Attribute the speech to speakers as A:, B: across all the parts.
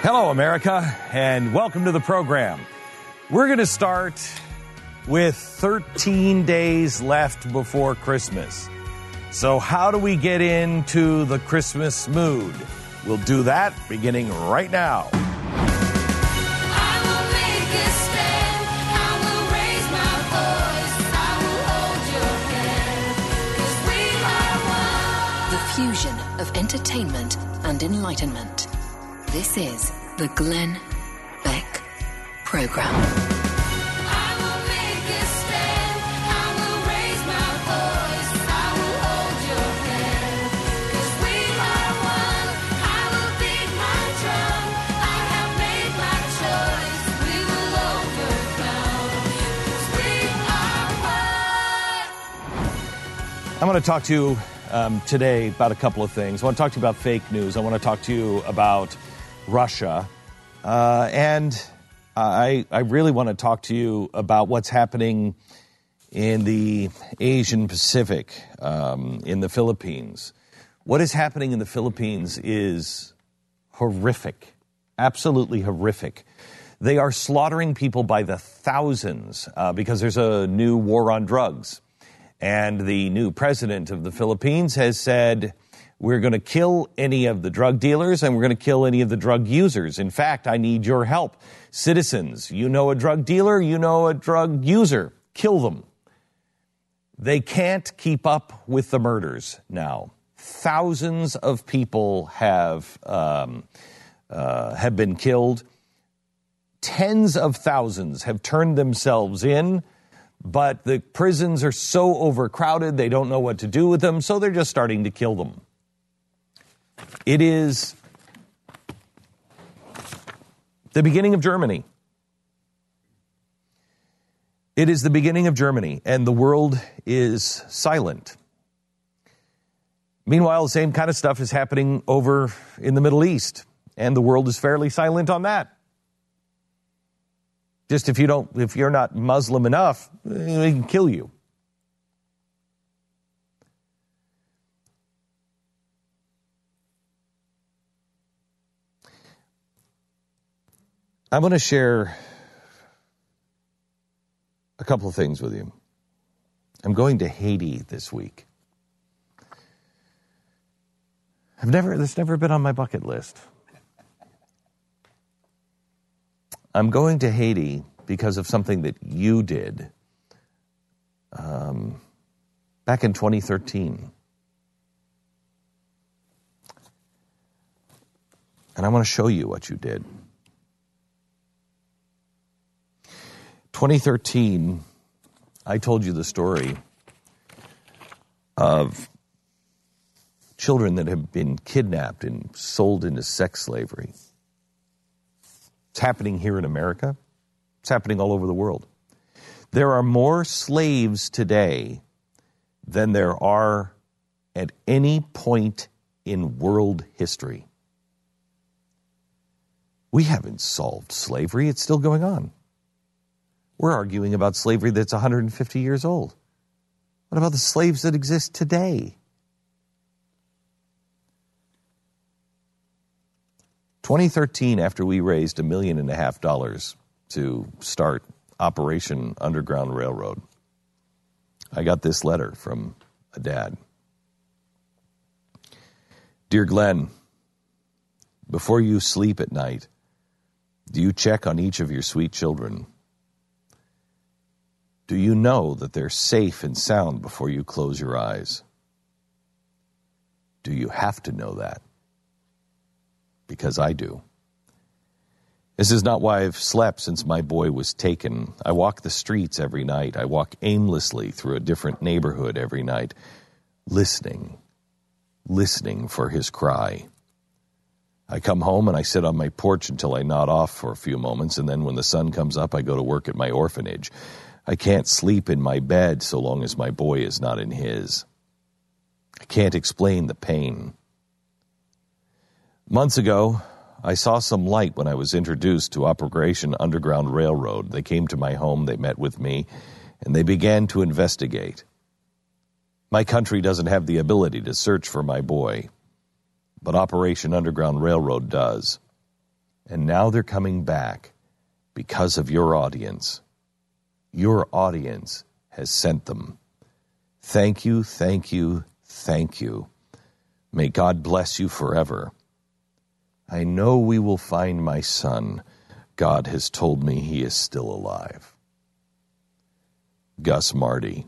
A: Hello, America, and welcome to the program. We're going to start with 13 days left before Christmas. So, how do we get into the Christmas mood? We'll do that beginning right now.
B: The fusion of entertainment and enlightenment. This is the Glenn Beck Program.
A: I will
B: make a stand, I will raise my voice, I will hold your hand. We are one, I will be my trunk. I have made my choice. We will hold your. We are
A: one. I'm to talk to you um, today about a couple of things. I want to talk to you about fake news. I want to talk to you about Russia. Uh, and I, I really want to talk to you about what's happening in the Asian Pacific, um, in the Philippines. What is happening in the Philippines is horrific, absolutely horrific. They are slaughtering people by the thousands uh, because there's a new war on drugs. And the new president of the Philippines has said, we're going to kill any of the drug dealers and we're going to kill any of the drug users. In fact, I need your help. Citizens, you know a drug dealer, you know a drug user, kill them. They can't keep up with the murders now. Thousands of people have, um, uh, have been killed. Tens of thousands have turned themselves in but the prisons are so overcrowded, they don't know what to do with them, so they're just starting to kill them. It is the beginning of Germany. It is the beginning of Germany, and the world is silent. Meanwhile, the same kind of stuff is happening over in the Middle East, and the world is fairly silent on that. Just if you don't, if you're not Muslim enough, they can kill you. I'm going to share a couple of things with you. I'm going to Haiti this week. I've never, that's never been on my bucket list. I'm going to Haiti because of something that you did um, back in 2013. And I want to show you what you did. 2013, I told you the story of children that have been kidnapped and sold into sex slavery. It's happening here in America, it's happening all over the world. There are more slaves today than there are at any point in world history. We haven't solved slavery, it's still going on. We're arguing about slavery that's 150 years old. What about the slaves that exist today? 2013, after we raised a million and a half dollars to start Operation Underground Railroad, I got this letter from a dad. Dear Glenn, before you sleep at night, do you check on each of your sweet children? Do you know that they're safe and sound before you close your eyes? Do you have to know that? because I do. This is not why I've slept since my boy was taken. I walk the streets every night. I walk aimlessly through a different neighborhood every night, listening, listening for his cry. I come home and I sit on my porch until I nod off for a few moments, and then when the sun comes up, I go to work at my orphanage. I can't sleep in my bed so long as my boy is not in his. I can't explain the pain. Months ago, I saw some light when I was introduced to Operation Underground Railroad. They came to my home, they met with me, and they began to investigate. My country doesn't have the ability to search for my boy, but Operation Underground Railroad does. And now they're coming back because of your audience. Your audience has sent them. Thank you, thank you, thank you. May God bless you forever. I know we will find my son. God has told me he is still alive. Gus Marty.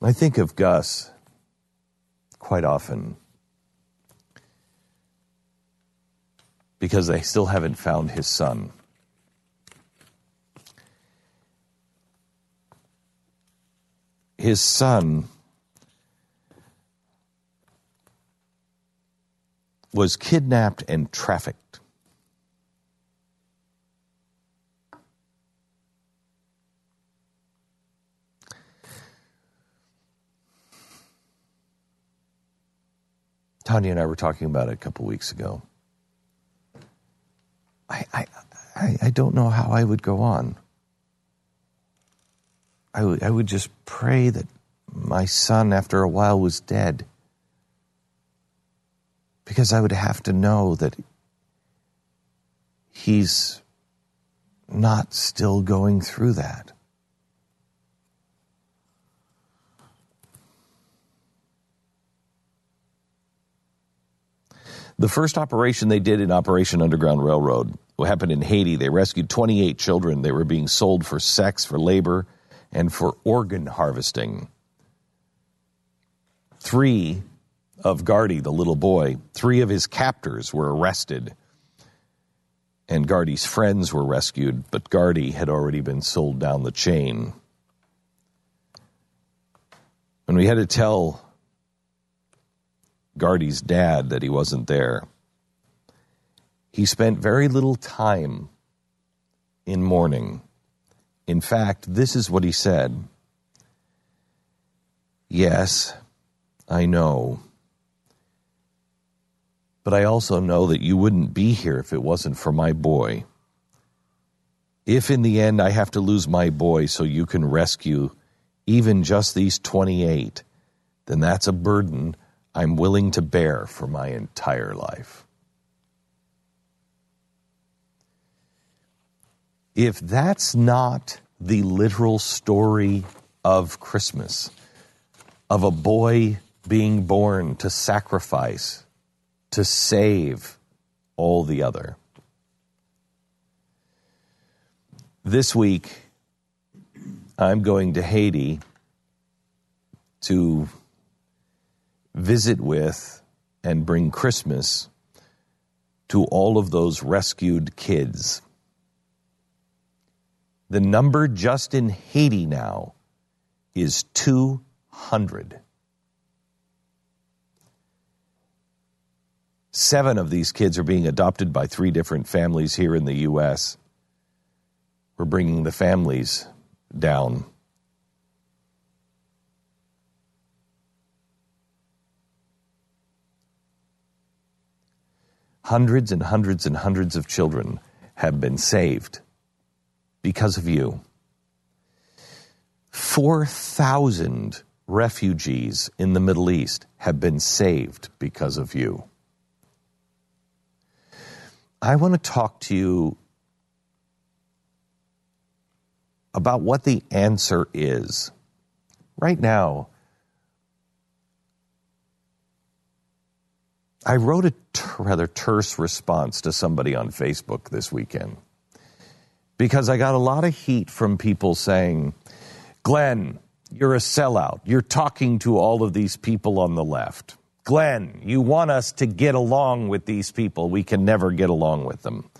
A: I think of Gus quite often because they still haven't found his son. His son was kidnapped and trafficked. Tanya and I were talking about it a couple weeks ago. I, I, I, I don't know how I would go on. I would, would just pray that my son, after a while, was dead because I would have to know that he's not still going through that. The first operation they did in Operation Underground Railroad what happened in Haiti. They rescued 28 children. They were being sold for sex, for labor, and for organ harvesting. Three of Gardy, the little boy, three of his captors were arrested. And Gardy's friends were rescued, but Gardy had already been sold down the chain. And we had to tell Gardy's dad that he wasn't there. He spent very little time in mourning. In fact, this is what he said Yes, I know but I also know that you wouldn't be here if it wasn't for my boy. If in the end I have to lose my boy so you can rescue even just these 28, then that's a burden I'm willing to bear for my entire life. If that's not the literal story of Christmas, of a boy being born to sacrifice to save all the other. This week, I'm going to Haiti to visit with and bring Christmas to all of those rescued kids. The number just in Haiti now is 200. Seven of these kids are being adopted by three different families here in the U.S. We're bringing the families down. Hundreds and hundreds and hundreds of children have been saved because of you. 4,000 refugees in the Middle East have been saved because of you. I want to talk to you about what the answer is. Right now, I wrote a t- rather terse response to somebody on Facebook this weekend because I got a lot of heat from people saying, Glenn, you're a sellout. You're talking to all of these people on the left. Glenn, you want us to get along with these people. We can never get along with them.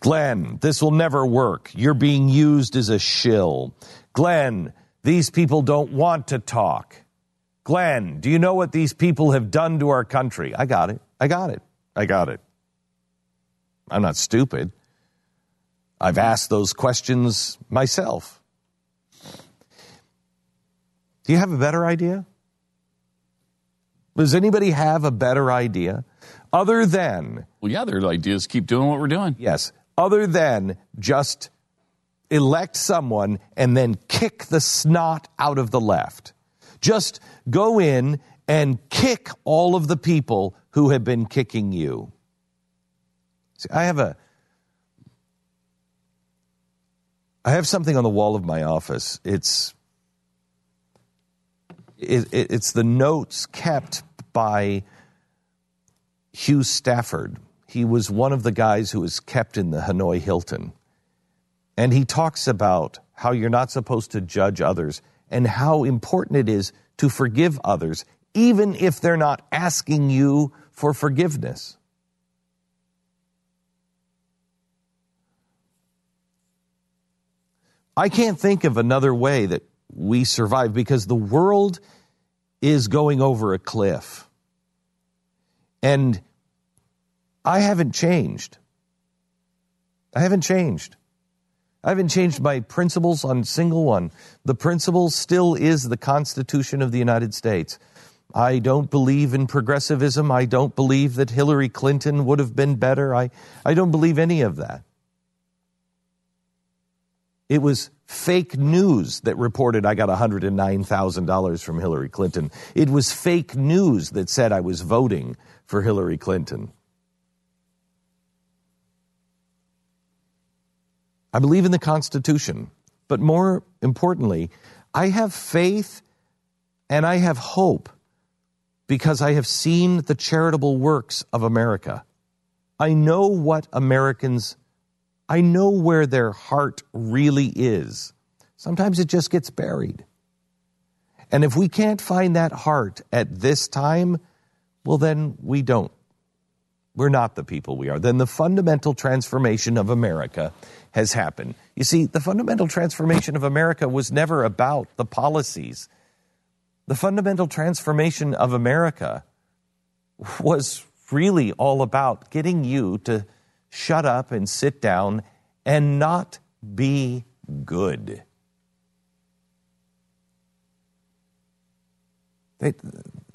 A: Glenn, this will never work. You're being used as a shill. Glenn, these people don't want to talk. Glenn, do you know what these people have done to our country? I got it. I got it. I got it. I'm not stupid. I've asked those questions myself. Do you have a better idea? Does anybody have a better idea? Other than.
C: Well, yeah, their ideas keep doing what we're doing.
A: Yes. Other than just elect someone and then kick the snot out of the left. Just go in and kick all of the people who have been kicking you. See, I have a I have something on the wall of my office. It's it, it, it's the notes kept by Hugh Stafford. He was one of the guys who was kept in the Hanoi Hilton. And he talks about how you're not supposed to judge others and how important it is to forgive others, even if they're not asking you for forgiveness. I can't think of another way that we survive because the world is going over a cliff. And I haven't changed. I haven't changed. I haven't changed my principles on single one. The principle still is the Constitution of the United States. I don't believe in progressivism. I don't believe that Hillary Clinton would have been better. I, I don't believe any of that. It was fake news that reported I got $109,000 from Hillary Clinton. It was fake news that said I was voting for Hillary Clinton. I believe in the Constitution, but more importantly, I have faith and I have hope because I have seen the charitable works of America. I know what Americans I know where their heart really is. Sometimes it just gets buried. And if we can't find that heart at this time, well, then we don't. We're not the people we are. Then the fundamental transformation of America has happened. You see, the fundamental transformation of America was never about the policies. The fundamental transformation of America was really all about getting you to shut up and sit down and not be good. They,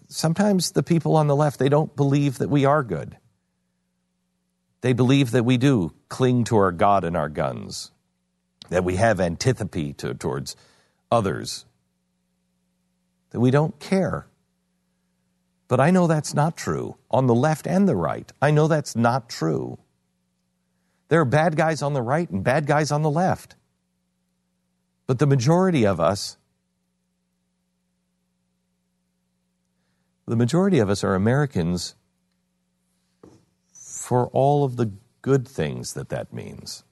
A: sometimes the people on the left they don't believe that we are good. They believe that we do cling to our God and our guns, that we have antipathy to, towards others, that we don't care. But I know that's not true on the left and the right. I know that's not true. There are bad guys on the right and bad guys on the left. But the majority of us, the majority of us are Americans for all of the good things that that means.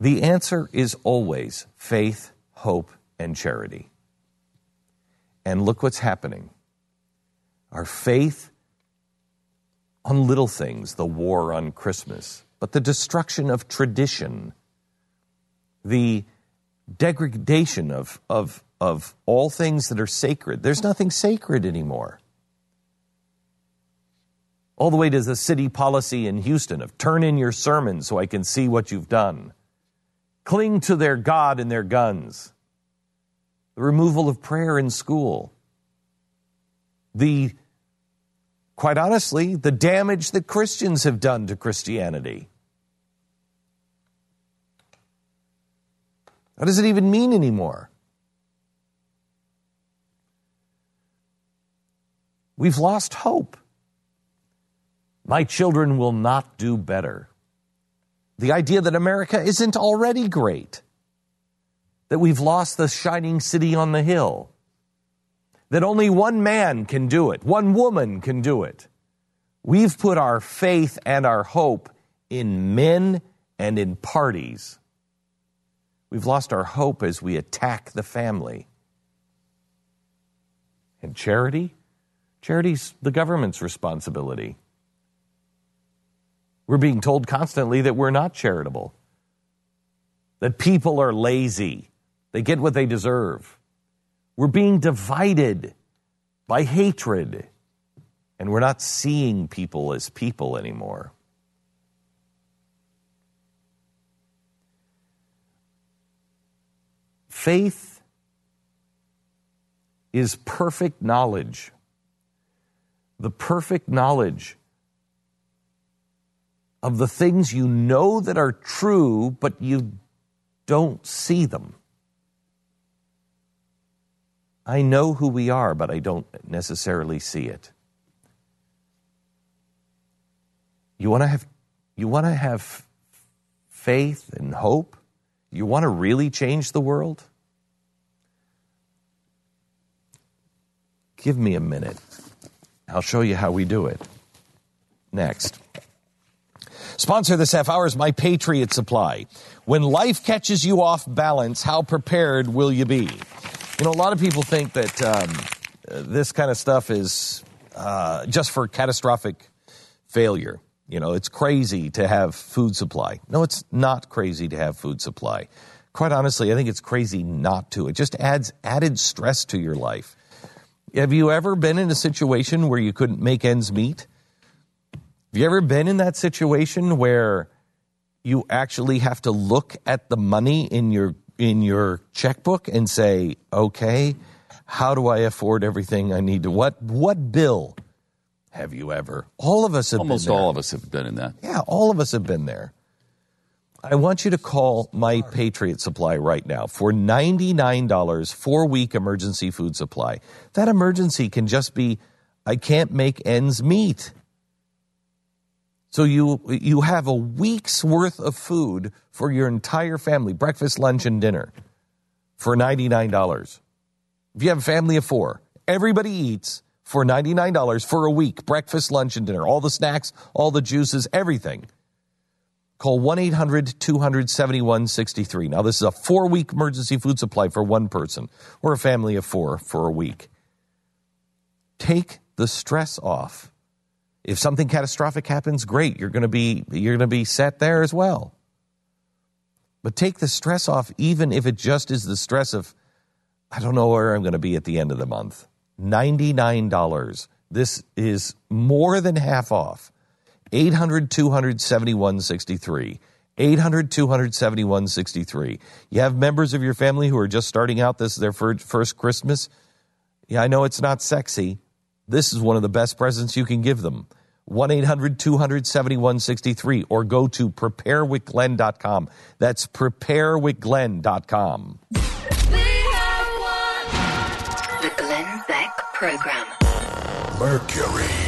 A: The answer is always faith, hope, and charity. And look what's happening. Our faith on little things, the war on Christmas, but the destruction of tradition, the degradation of, of, of all things that are sacred. There's nothing sacred anymore. All the way to the city policy in Houston of turn in your sermon so I can see what you've done. Cling to their God and their guns. The removal of prayer in school. The quite honestly, the damage that Christians have done to Christianity. What does it even mean anymore? We've lost hope. My children will not do better. The idea that America isn't already great, that we've lost the shining city on the hill that only one man can do it, one woman can do it. We've put our faith and our hope in men and in parties. We've lost our hope as we attack the family. And charity? Charity's the government's responsibility. We're being told constantly that we're not charitable, that people are lazy, they get what they deserve. We're being divided by hatred, and we're not seeing people as people anymore. Faith is perfect knowledge. The perfect knowledge of the things you know that are true, but you don't see them. I know who we are, but I don't necessarily see it. You want to have you want to have faith and hope? You want to really change the world? Give me a minute. I'll show you how we do it. Next. Sponsor this half hour is My Patriot Supply. When life catches you off balance, how prepared will you be? You know, a lot of people think that um, this kind of stuff is uh, just for catastrophic failure. You know, it's crazy to have food supply. No, it's not crazy to have food supply. Quite honestly, I think it's crazy not to. It just adds added stress to your life. Have you ever been in a situation where you couldn't make ends meet? Have you ever been in that situation where you actually have to look at the money in your in your checkbook and say, "Okay, how do I afford everything I need to what what bill have you ever?" All of us have
C: Almost all of us have been in that.
A: Yeah, all of us have been there. I want you to call my Patriot Supply right now for $99 four week emergency food supply. That emergency can just be I can't make ends meet. So you you have a week's worth of food for your entire family, breakfast, lunch, and dinner for $99. If you have a family of four, everybody eats for $99 for a week, breakfast, lunch, and dinner, all the snacks, all the juices, everything. Call 1 800 271 63. Now, this is a four week emergency food supply for one person or a family of four for a week. Take the stress off. If something catastrophic happens, great. You're going to be you're going to be set there as well. But take the stress off even if it just is the stress of I don't know where I'm going to be at the end of the month. $99. This is more than half off. 800 271 63. 800 271 63. You have members of your family who are just starting out this their first Christmas. Yeah, I know it's not sexy. This is one of the best presents you can give them. 1 800 271 63 or go to preparewithglenn.com. That's preparewithglenn.com.
B: The Glenn Beck Program.
D: Mercury.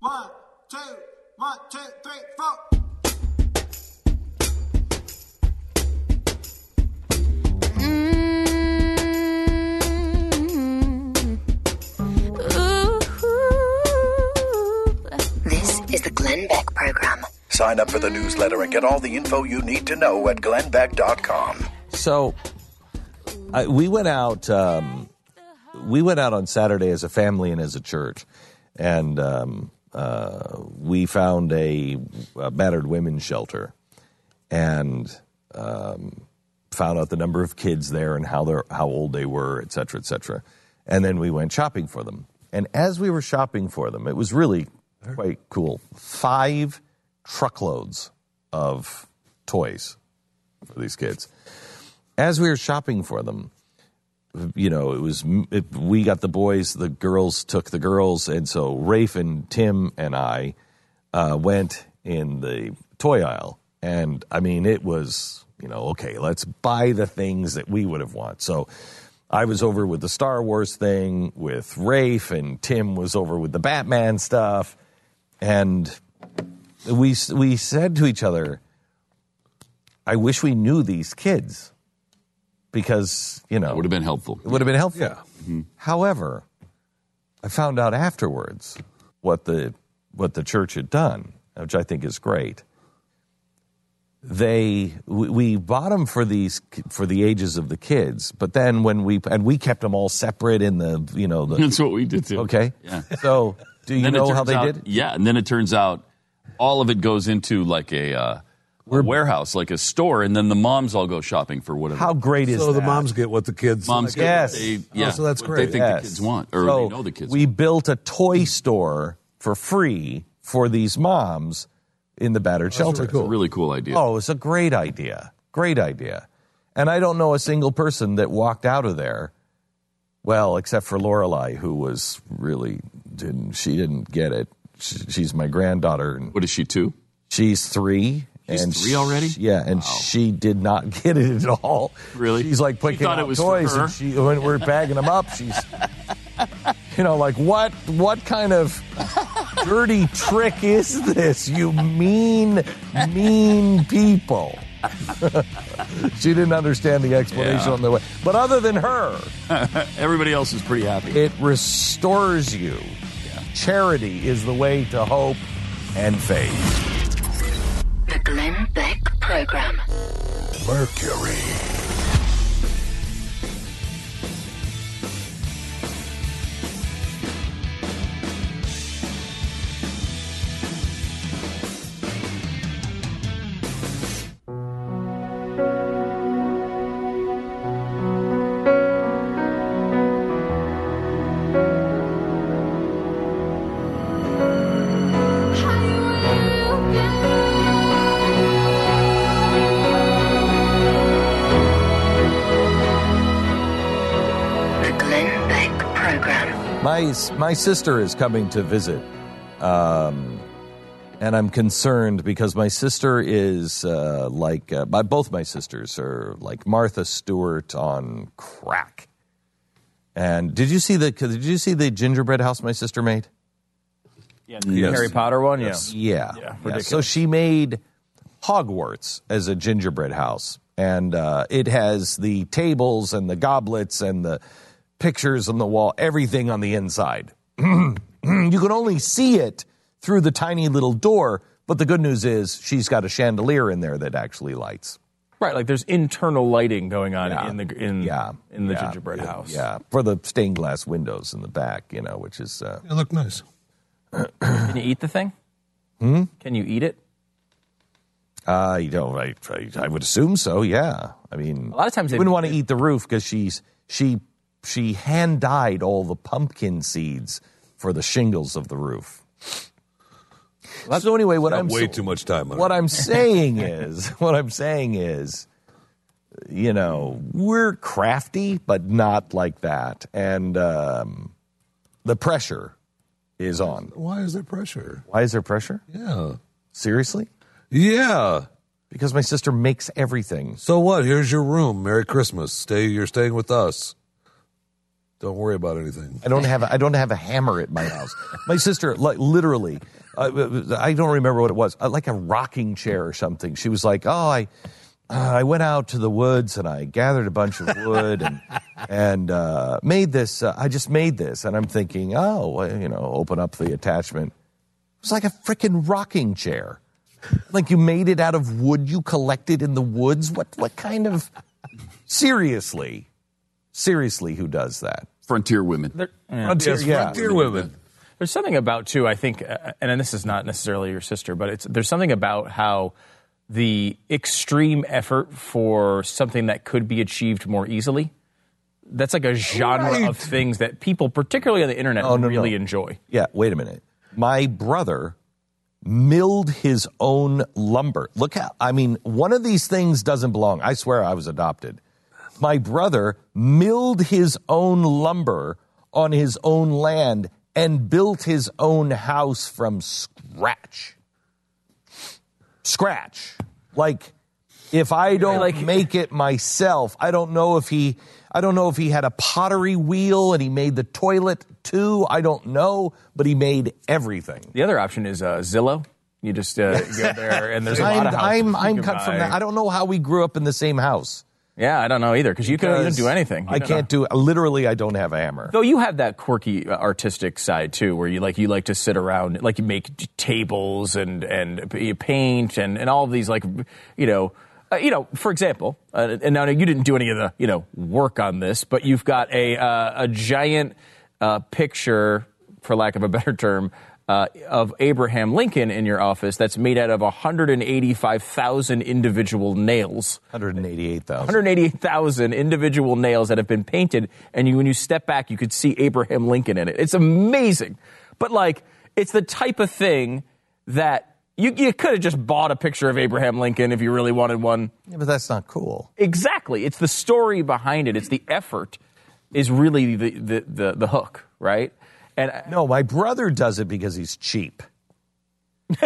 E: One, two, one, two, three, four.
B: This is the Glenn Beck Program.
F: Sign up for the newsletter and get all the info you need to know at glennbeck.com.
A: So I, we went out. Um, we went out on Saturday as a family and as a church, and um, we found a, a battered women's shelter, and um, found out the number of kids there and how how old they were, et cetera, et cetera. And then we went shopping for them. And as we were shopping for them, it was really quite cool. Five truckloads of toys for these kids. As we were shopping for them, you know, it was it, we got the boys, the girls took the girls, and so Raphe and Tim and I uh, went in the toy aisle, and I mean, it was you know, okay, let's buy the things that we would have want. So I was over with the Star Wars thing with Raphe, and Tim was over with the Batman stuff, and we we said to each other, "I wish we knew these kids." Because you know, it
C: Would have been helpful.
A: it would have been helpful.
G: Yeah.
A: However, I found out afterwards what the what the church had done, which I think is great. They we, we bought them for these for the ages of the kids, but then when we and we kept them all separate in the you know the
C: That's what we did too.
A: okay.
C: Yeah.
A: So do you know how they
C: out-
A: did?
C: Yeah, and then it turns out all of it goes into like a, uh, a warehouse, like a store, and then the moms all go shopping for whatever.
A: How great is that?
G: So the moms get what the kids. Want.
C: Moms get
A: Yes.
C: what they,
G: Oh, so that's
C: what
G: great.
C: They think
A: Yes.
C: the kids want, or
A: so
C: they know the kids.
A: We
C: want.
A: built a toy store for free for these moms in the battered oh, shelter.
C: It's a really cool idea.
A: Oh, it's a great idea. Great idea. And I don't know a single person that walked out of there, well, except for Lorelai, who was really didn't she didn't get it. She, she's my granddaughter, and
C: What is she two?
A: she's three.
C: She's
A: and
C: three already?
A: she- yeah, and she did not get it at all.
C: Really?
A: She's like
C: She
A: picking
C: it
A: out toys, and she when we're bagging them up, she's, you know, like what? What kind of dirty trick is this? You mean, mean people. she didn't understand the explanation
C: Yeah.
A: on the way. But other than her,
C: Everybody else is pretty happy.
A: it restores you. Charity is the way to hope and faith.
B: Glenn Beck Program.
F: Mercury.
B: Glenn Beck Program.
A: My my sister is coming to visit, um, and I'm concerned because my sister is uh, like uh, my, both my sisters are like Martha Stewart on crack. And did you see the did you see the gingerbread house my sister made?
H: Yeah, the Harry Potter one. Yeah.
A: Yeah.
H: Yeah,
A: So she made Hogwarts as a gingerbread house. And uh, it has the tables and the goblets and the pictures on the wall, everything on the inside. you can only see it through the tiny little door. But the good news is she's got a chandelier in there that actually lights.
H: Right, like there's internal lighting going on
A: Yeah.
H: in the in
A: Yeah.
H: in the
A: Yeah.
H: gingerbread
A: Yeah.
H: house.
A: Yeah. For the stained glass windows in the back, you know, which is. Uh,
G: They look nice.
H: Can you eat the thing? Hmm? Can you eat it?
A: Uh, you know, I, I, I would assume so. Yeah, I mean,
H: A lot of times
A: you
H: they-
A: wouldn't want to eat the roof because she's she she hand dyed all the pumpkin seeds for the shingles of the roof. so anyway, what I'm
G: way too much time on
A: what
G: it.
A: I'm saying is what I'm saying is, you know, we're crafty, but not like that, and um, the pressure is on.
G: Why is there pressure?
A: Why is there pressure?
G: Yeah.
A: Seriously?
G: Yeah.
A: Because my sister makes everything.
G: So what? Here's your room. Merry Christmas. Stay. You're staying with us. Don't worry about anything.
A: I don't have a, I don't have a hammer at my house. My sister, like literally, uh, I don't remember what it was, like a rocking chair or something. She was like, "Oh, I uh, I went out to the woods and I gathered a bunch of wood and and uh, made this. Uh, I just made this." And I'm thinking, "Oh, well, you know, open up the attachment. It was like a freaking rocking chair. Like you made it out of wood you collected in the woods. What what kind of seriously?" Seriously, who does that?
C: Frontier women.
H: There, yeah.
A: Frontier,
G: Yes,
A: yeah.
G: frontier women.
H: There's something about too. I think, uh, and this is not necessarily your sister, but it's there's something about how the extreme effort for something that could be achieved more easily. That's like a genre
G: Right.
H: of things that people, particularly on the internet,
A: Oh, no,
H: really
A: no.
H: enjoy.
A: Yeah, wait a minute. My brother milled his own lumber. Look how, I mean, one of these things doesn't belong. I swear I was adopted. My brother milled his own lumber on his own land and built his own house from scratch. Scratch. Like, if I don't
H: Like-
A: make it myself, I don't know if he. I don't know if he had a pottery wheel and he made the toilet too. I don't know, but he made everything.
H: The other option is uh, Zillow. You just uh, go there, and there's a
A: I'm,
H: lot of houses
A: I'm, I'm cut from that. I don't know how we grew up in the same house.
H: Yeah, I don't know either because you can
A: not
H: do anything. You
A: I can't
H: know.
A: do. Literally, I don't have a hammer.
H: Though you have that quirky uh, artistic side too, where you like you like to sit around, like you make tables and and you paint and and all of these like you know. Uh, you know, for example, uh, and now you didn't do any of the you know work on this, but you've got a uh, a giant uh, picture, for lack of a better term, uh, of Abraham Lincoln in your office that's made out of 185,000 individual nails.
A: 188,000.
H: 188,000 individual nails that have been painted, and you, when you step back, you could see Abraham Lincoln in it. It's amazing. But, like, it's the type of thing that you, you could have just bought a picture of Abraham Lincoln if you really wanted one.
A: Yeah, but that's not cool.
H: Exactly. It's the story behind it, it's the effort is really the, the, the, the hook, right? And
A: No, my brother does it because he's cheap.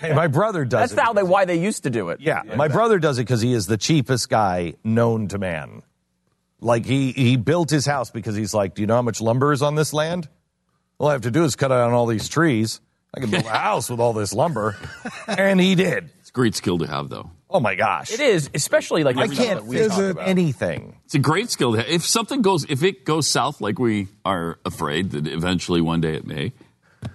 A: Hey, my brother does
H: that's
A: it.
H: how they, why they used to do it.
A: Yeah, my brother does it because he is the cheapest guy known to man. Like he he built his house because he's like, do you know how much lumber is on this land? All I have to do is cut down all these trees. I can build a house with all this lumber, and he did.
C: It's a great skill to have, though.
A: Oh my gosh!
H: It is, especially like
A: I can't
H: that we
A: fix
H: talk about.
A: anything.
C: It's a great skill to have. If something goes, if it goes south, like we are afraid that eventually one day it may,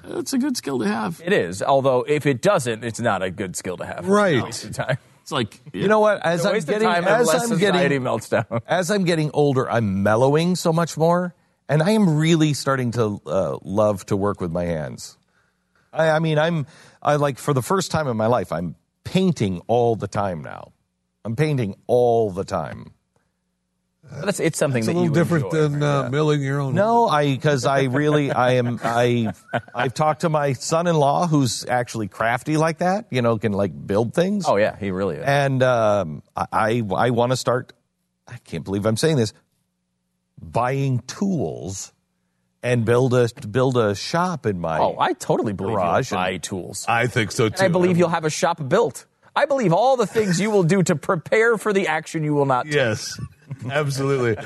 C: it's a good skill to have.
H: It is, although if it doesn't, it's not a good skill to have.
G: Right.
H: It's a waste of time.
C: It's like
A: You know what? As
H: It's a
A: I'm getting as I'm getting
H: melts down.
A: as I'm getting older, I'm mellowing so much more, and I am really starting to uh, love to work with my hands. I, I mean, I'm I like for the first time in my life, I'm painting all the time now. I'm painting all the time.
H: That's, it's something
G: It's a little different
H: enjoy.
G: than uh, milling your own.
A: No, I because I really I am I I've talked to my son-in-law who's actually crafty like that. You know, can like build things.
H: Oh yeah, he really is.
A: and um, I I, I want to start. I can't believe I'm saying this. Buying tools and build a build a shop in my.
H: oh, I totally believe
A: Garage
H: you'll buy tools.
G: I think so too.
H: And I believe you'll have a shop built. I believe all the things you will do to prepare for the action you will not take.
G: Yes, absolutely.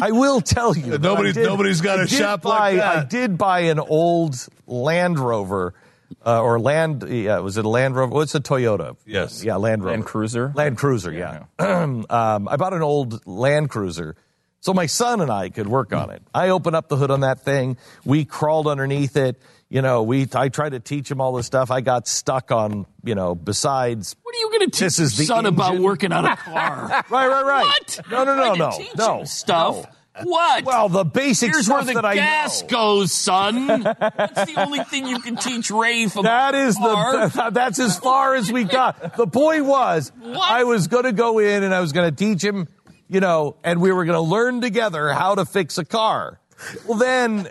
A: I will tell you. that
G: nobody
A: did,
G: nobody's got
A: I
G: a
A: did
G: shop like that.
A: I did buy an old Land Rover. Uh, or Land, yeah, was it a Land Rover? What's a Toyota?
G: Yes.
A: Yeah, Land Rover.
H: Land Cruiser?
A: Land Cruiser, yeah. um, I bought an old Land Cruiser so my son and I could work on it. I opened up the hood on that thing. We crawled underneath it. You know, we I tried to teach him all this stuff. I got stuck on, you know, besides.
C: what are you going to teach
A: This is
C: your
A: the
C: son about working on a car?
A: Right, right, right.
C: What?
A: No, no, no,
C: Trying to
A: no,
C: teach
A: no.
C: him stuff. What?
A: Well, the basic
C: Here's
A: stuff
C: where the
A: that
C: gas
A: know.
C: goes, son. That's the only thing you can teach Raphe about
A: That is the that's as far as we got. The point was
C: What?
A: I was going to go in and I was going to teach him, you know, and we were going to learn together how to fix a car. Well, then,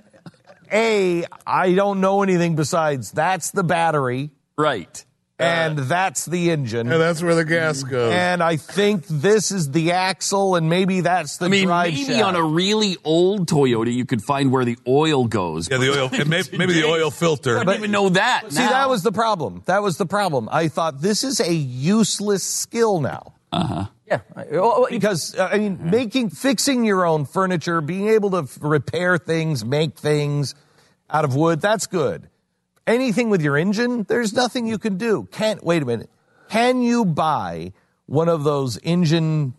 A: a I don't know anything besides that's the battery
C: right.
A: Uh, and that's the engine.
G: and that's where the gas mm. goes.
A: And I think this is the axle, and maybe that's the
C: I mean,
A: drive
C: maybe
A: shaft.
C: on a really old Toyota, you could find where the oil goes.
G: yeah, the oil, and maybe, maybe the oil filter.
C: I don't even know that.
A: See,
C: now.
A: that was the problem. That was the problem. I thought this is a useless skill now.
H: Yeah. Well, you-
A: because uh, I mean, making fixing your own furniture, being able to repair things, make things out of wood, that's good. Anything with your engine, there's nothing you can do. Can't wait a minute. Can you buy one of those engine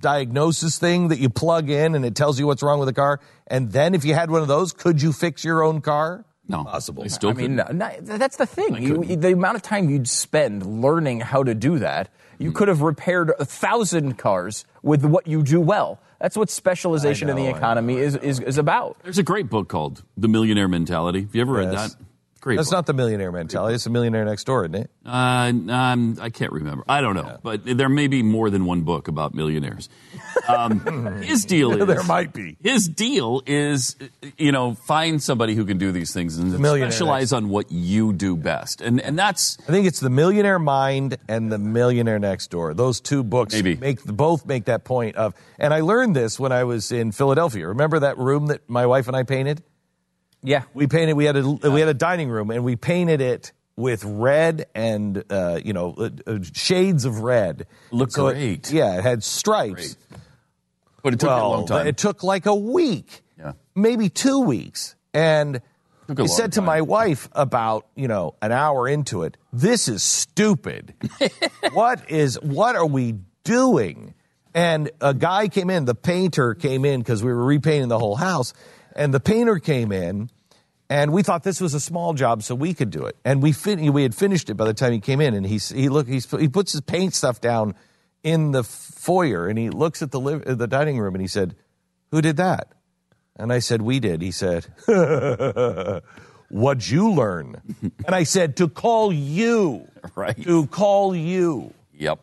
A: diagnosis thing that you plug in and it tells you what's wrong with the car? And then if you had one of those, could you fix your own car?
C: no
G: Possible.
C: I still
H: I mean, no, no, that's the thing. You, the amount of time you'd spend learning how to do that, you could have repaired a thousand cars with what you do well. That's what specialization in the
A: know,
H: economy is, is, is about.
C: There's a great book called The Millionaire Mentality. Have you ever read
A: Yes.
C: that? Great.
A: That's
C: book.
A: not the millionaire mentality. It's the millionaire next door, isn't it?
C: Uh, um, I can't remember. I don't know, but there may be more than one book about millionaires. Um, his deal is
A: There might be.
C: His deal is, you know, find somebody who can do these things and specialize on what you do best, and and that's
A: I think it's the Millionaire Mind and the Millionaire Next Door. Those two books
C: Maybe.
A: make both make that point of. And I learned this when I was in Philadelphia. Remember that room that my wife and I painted?
H: Yeah.
A: We painted. We had a we had a dining room, and we painted it with red and uh, you know uh, uh, shades of red.
C: Looked
A: So it-
C: great.
A: yeah, it had stripes.
C: but it took
A: well,
C: a long time.
A: It took like a week,
C: Yeah.
A: maybe two weeks. And
C: Took a
A: I
C: long
A: said to
C: time.
A: my wife about, you know, an hour into it, this is stupid. what is, what are we doing? And a guy came in, the painter came in because we were repainting the whole house. And the painter came in and we thought this was a small job so we could do it. And we fin- we had finished it by the time he came in and he, he look, he's, he puts his paint stuff down in the foyer and he looks at the, liv- the dining room and he said, who did that? And I said, we did. He said, what'd you learn? and I said, to call you.
C: Right.
A: To call you.
C: yep,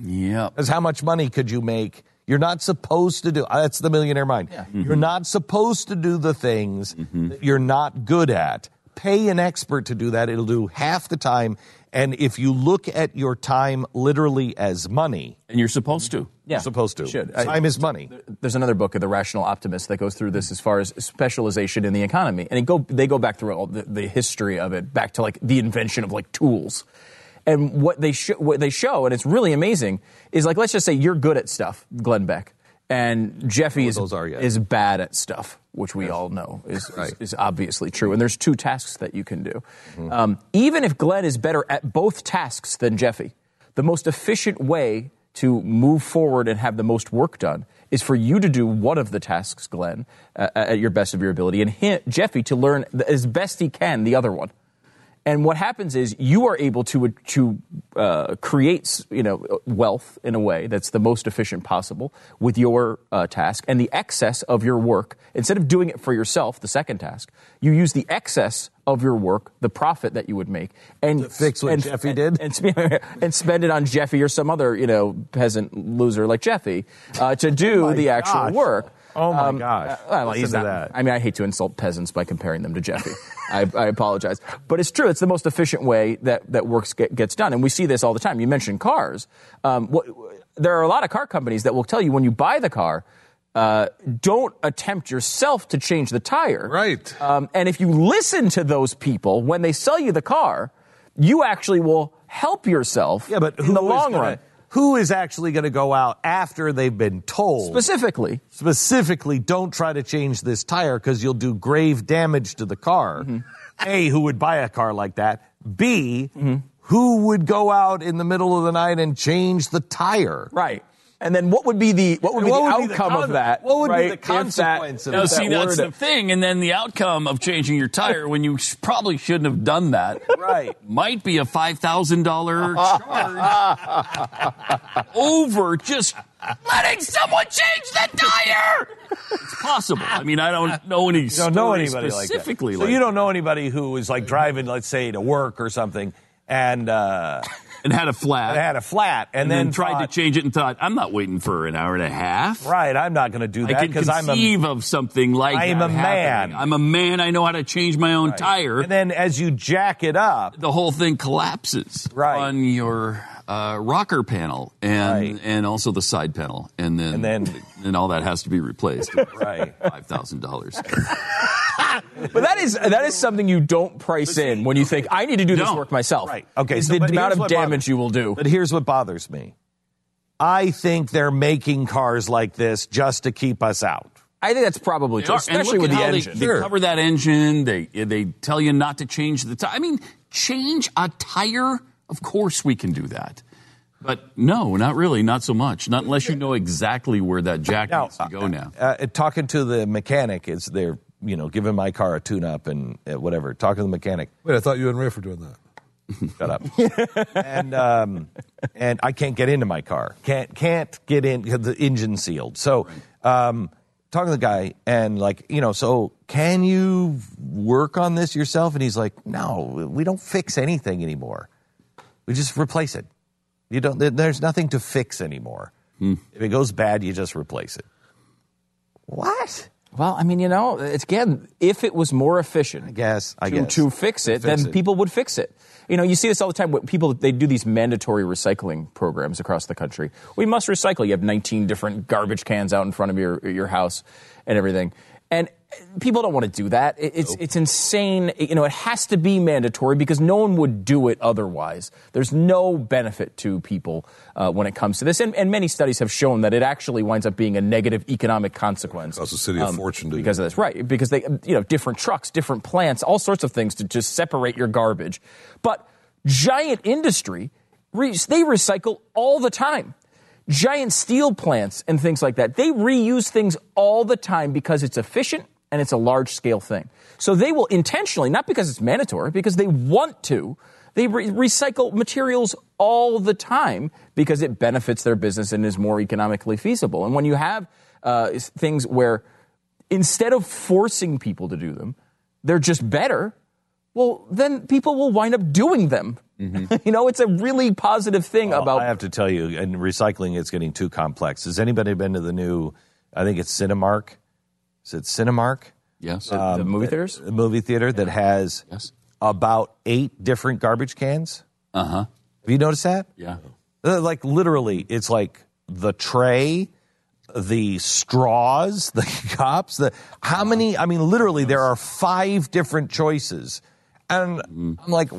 C: yep.
A: Because how much money could you make? You're not supposed to do. uh, That's the millionaire mind. You're not supposed to do the things that you're not good at. Pay an expert to do that. It'll do half the time. And if you look at your time literally as money,
C: And you're supposed to.
H: Yeah,
A: you're supposed to.
H: Should. I-
A: Time is money.
H: There's another book, of The Rational Optimist, that goes through this as far as specialization in the economy, and it go, they go back through all the, the history of it, back to like the invention of like tools. And what they sh- what they show, and it's really amazing, is like let's just say you're good at stuff, Glenn Beck, and Jeffy is
A: are
H: is bad at stuff, which we all know is, is, is obviously true. And there's two tasks that you can do.
A: Mm-hmm.
H: Um, even if Glenn is better at both tasks than Jeffy, the most efficient way to move forward and have the most work done is for you to do one of the tasks, Glenn, uh, at your best of your ability, and him, Jeffy to learn as best he can the other one. And what happens is you are able to to uh, create you know wealth in a way that's the most efficient possible with your uh, task and the excess of your work. Instead of doing it for yourself, the second task, you use the excess of your work, the profit that you would make, and
A: fix what
H: and,
A: Jeffy did?
H: and, and spend it on Jeffy or some other you know peasant loser like Jeffy uh, to do the actual
A: gosh.
H: work.
A: Oh my
H: Um,
A: gosh.
H: uh, well,
A: Listen
H: not-
A: that.
H: I mean, I hate to insult peasants by comparing them to Jeffy. I, I apologize, but it's true. It's the most efficient way that that works get, gets done, and we see this all the time. You mentioned cars. Um, what, there are a lot of car companies that will tell you when you buy the car. Uh, don't attempt yourself to change the tire.
G: Right.
H: Um, and if you listen to those people when they sell you the car, you actually will help yourself.
A: Yeah, but
H: in the long
A: gonna-
H: run,
A: who is actually going to go out after they've been told?
H: specifically.
A: specifically don't try to change this tire because you'll do grave damage to the car.
H: Mm-hmm.
A: A, who would buy a car like that? B, who would go out in the middle of the night and change the tire?
H: Right. And then what would be the what would be
A: What
H: the
A: would be the
H: outcome
A: con-
H: of that?
A: what would be the
H: if that-
A: consequence of
C: Now,
H: if
C: see, that's
H: were
C: the thing. And then the outcome of changing your tire when you probably shouldn't have done that
A: Right.
C: might be a $5,000 charge over just letting someone change the tire. It's possible. I mean, I don't know any
A: You don't know
C: stories
A: anybody like that.
C: specifically
A: So
C: like
A: you don't know anybody who is like driving, let's say, to work or something, and uh,
C: and had a flat.
A: had a flat, and,
C: and then,
A: then
C: tried
A: thought,
C: to change it and thought, I'm not waiting for an hour and a half.
A: Right, I'm not going to do that because I'm a
C: conceive of something like
A: I am
C: that
A: a
C: happening.
A: man.
C: I'm a man. I know how to change my own tire.
A: And then as you jack it up,
C: the whole thing collapses
A: Right.
C: on your uh, rocker panel and
A: Right.
C: and also the side panel, and then
A: And then-
C: and all that has to be replaced.
A: Right.
C: five thousand dollars.
H: But that is that is something you don't price in when you think I need to do this
C: No.
H: work myself.
A: Right. Okay.
H: Is
A: so-
H: the
A: but
H: amount
A: here's
H: of
A: what
H: damage
A: bothers-
H: you will do.
A: But here's what bothers me. I think they're making cars like this just to keep us out.
H: I think that's probably
C: They
H: true,
C: are. And
H: especially
C: look
H: with
C: at
H: the
C: how they-
H: engine.
C: They, cover that engine. They they tell you not to change the tire. I mean, change a tire. Of course, we can do that. But no, not really, not so much. Not unless you know exactly where that jack
A: Now,
C: needs to go. Now,
A: Uh, talking to the mechanic is they're you know giving my car a tune-up and uh, whatever. Talking to the mechanic,
G: Wait, I thought you and Raphe were doing that.
A: shut up. and um, and I can't get into my car. Can't can't get in because the engine sealed. So um, talking to the guy, and like, you know, so can you work on this yourself? And he's like, no, we don't fix anything anymore. We just replace it. You don't. There's nothing to fix anymore.
C: Hmm.
A: If it goes bad, you just replace it. What?
H: Well, I mean, you know, it's again, if it was more efficient, I
A: guess, I
H: to,
A: guess.
H: to fix it,
A: Fix
H: then
A: it.
H: people would fix it. You know, you see this all the time. People they do these mandatory recycling programs across the country. We must recycle. You have 19 different garbage cans out in front of your your house and everything, and people don't want to do that. It- It's it's insane. You know, it has to be mandatory because no one would do it otherwise. There's no benefit to people uh, when it comes to this, and, and many studies have shown that it actually winds up being a negative economic consequence.
G: Costs the city a fortune
H: because of this, right? Because they, you know, different trucks, different plants, all sorts of things to just separate your garbage. But giant industry, they recycle all the time. Giant steel plants and things like that, they reuse things all the time because it's efficient and it's a large scale thing. So they will intentionally, not because it's mandatory, because they want to, they re- recycle materials all the time because it benefits their business and is more economically feasible. And when you have uh, things where instead of forcing people to do them, they're just better, well, then people will wind up doing them. you know, it's a really positive thing
A: Well,
H: about
A: I have to tell you, and recycling is getting too complex. Has anybody been to the new? I think it's Cinemark. Is it Cinemark?
C: Yes.
H: the, the movie theaters.
A: A movie theater that has
C: Yes.
A: about eight different garbage cans.
C: Uh huh.
A: Have you noticed that?
C: Yeah.
A: Uh, Like literally, it's like the tray, the straws, the cups, the how many? I mean, literally, there are five different choices, and
C: Mm-hmm.
A: I'm like,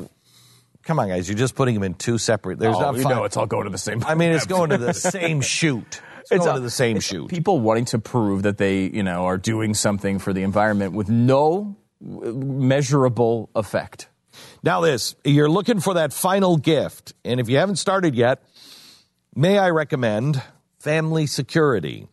A: come on, guys, you're just putting them in two separate. There's
H: oh,
A: not
H: you
A: five.
H: know it's all going to the same.
A: I mean, it's going to the same chute. It's, going
H: a-
A: to the same
H: it's
A: chute.
H: People wanting to prove that they, you know, are doing something for the environment with no uh, measurable effect.
A: Now, this, you're looking for that final gift. And if you haven't started yet, may I recommend Family Security?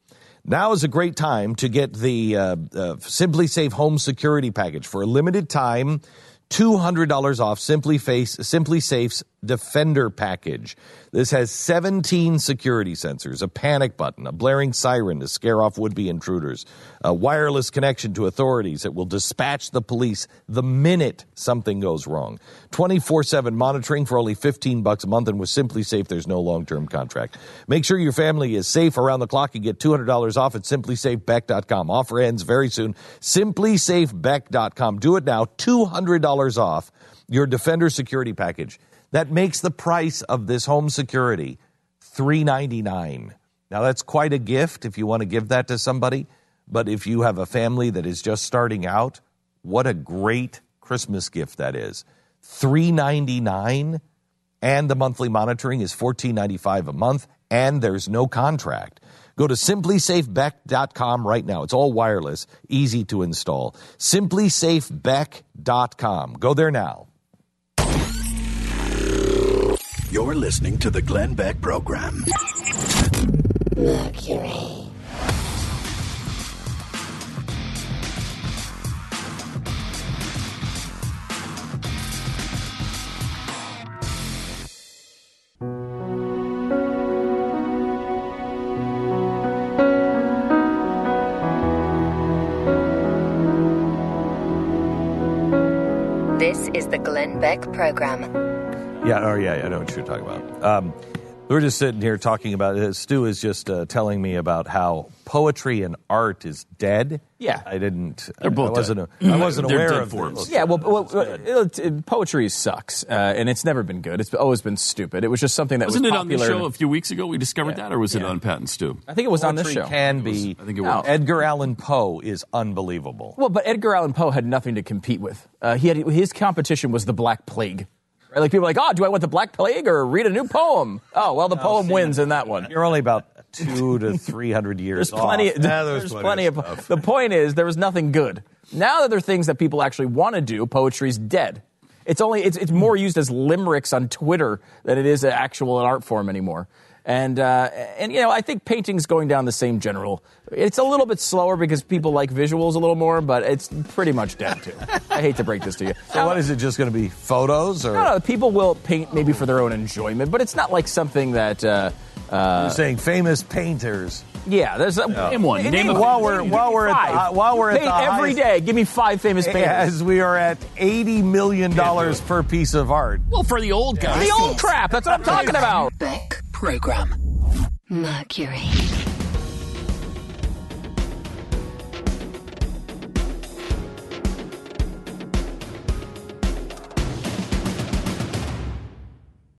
A: Now is a great time to get the uh, uh, SimpliSafe Home Security Package for a limited time. $200 off Simply Face SimpliSafe's Defender package. This has 17 security sensors, a panic button, a blaring siren to scare off would-be intruders, a wireless connection to authorities that will dispatch the police the minute something goes wrong. 24/7 monitoring for only 15 bucks a month and with SimpliSafe there's no long-term contract. Make sure your family is safe around the clock and get $200 off at simplisafebeck.com. Offer ends very soon. simplisafebeck.com. Do it now. $200 off your Defender security package. That makes the price of this home security 399. Now that's quite a gift if you want to give that to somebody, but if you have a family that is just starting out, what a great Christmas gift that is. 399 and the monthly monitoring is $14.95 a month and there's no contract. Go to simplisafebeck.com right now. It's all wireless, easy to install. simplisafebeck.com. Go there now.
F: You're listening to the Glenn Beck Program.
B: Mercury. This is the Glenn Beck Program.
A: Yeah, oh yeah, I know what you're talking about. Um, we're just sitting here talking about it. Stu is just uh, telling me about how poetry and art is dead.
H: Yeah.
A: I didn't.
C: They're both
A: I wasn't.
C: dead.
A: I wasn't
C: They're
A: aware
C: dead
A: of
C: forms.
A: this.
H: Yeah, well, well, well, it- it- poetry sucks, uh, and it's never been good. It's always been stupid. It was just something that
C: Wasn't
H: was
C: it on the show a few weeks ago? We discovered that, or was it on Pat and Stu?
H: I think it was on this
A: Poetry
H: show.
A: can be.
C: I think it
H: No.
C: was.
A: Edgar Allan Poe is unbelievable.
H: Well, but Edgar Allan Poe had nothing to compete with. Uh, he had his competition was the Black Plague. Right? Like people are like, oh, do I want the Black Plague or read a new poem? Oh, well, the poem wins in that one.
A: You're only about two to three hundred years.
H: There's plenty.
A: off.
G: Yeah,
H: there's,
G: there's
H: plenty,
G: plenty
H: of.
G: of
H: The point is, there was nothing good. Now that there are things that people actually want to do, poetry's dead. It's only it's, it's more used as limericks on Twitter than it is an actual art form anymore. And uh, and you know, I think painting's going down the same general. It's a little bit slower because people like visuals a little more, but it's pretty much dead too. I hate to break this to you.
A: So what is it? Just going to be photos or?
H: No, no, people will paint maybe for their own enjoyment, but it's not like something that uh,
A: You're saying famous painters.
H: Yeah, there's a,
C: Name one. Name a-
A: while we're while we're at the, while we're at
H: Paint
A: the
H: every
A: highest-
H: day. Give me five famous painters.
A: as we are at eighty million dollars per piece of art.
C: Well, for the old guys.
H: The old crap. That's what I'm talking about.
B: Beck Program. Mercury.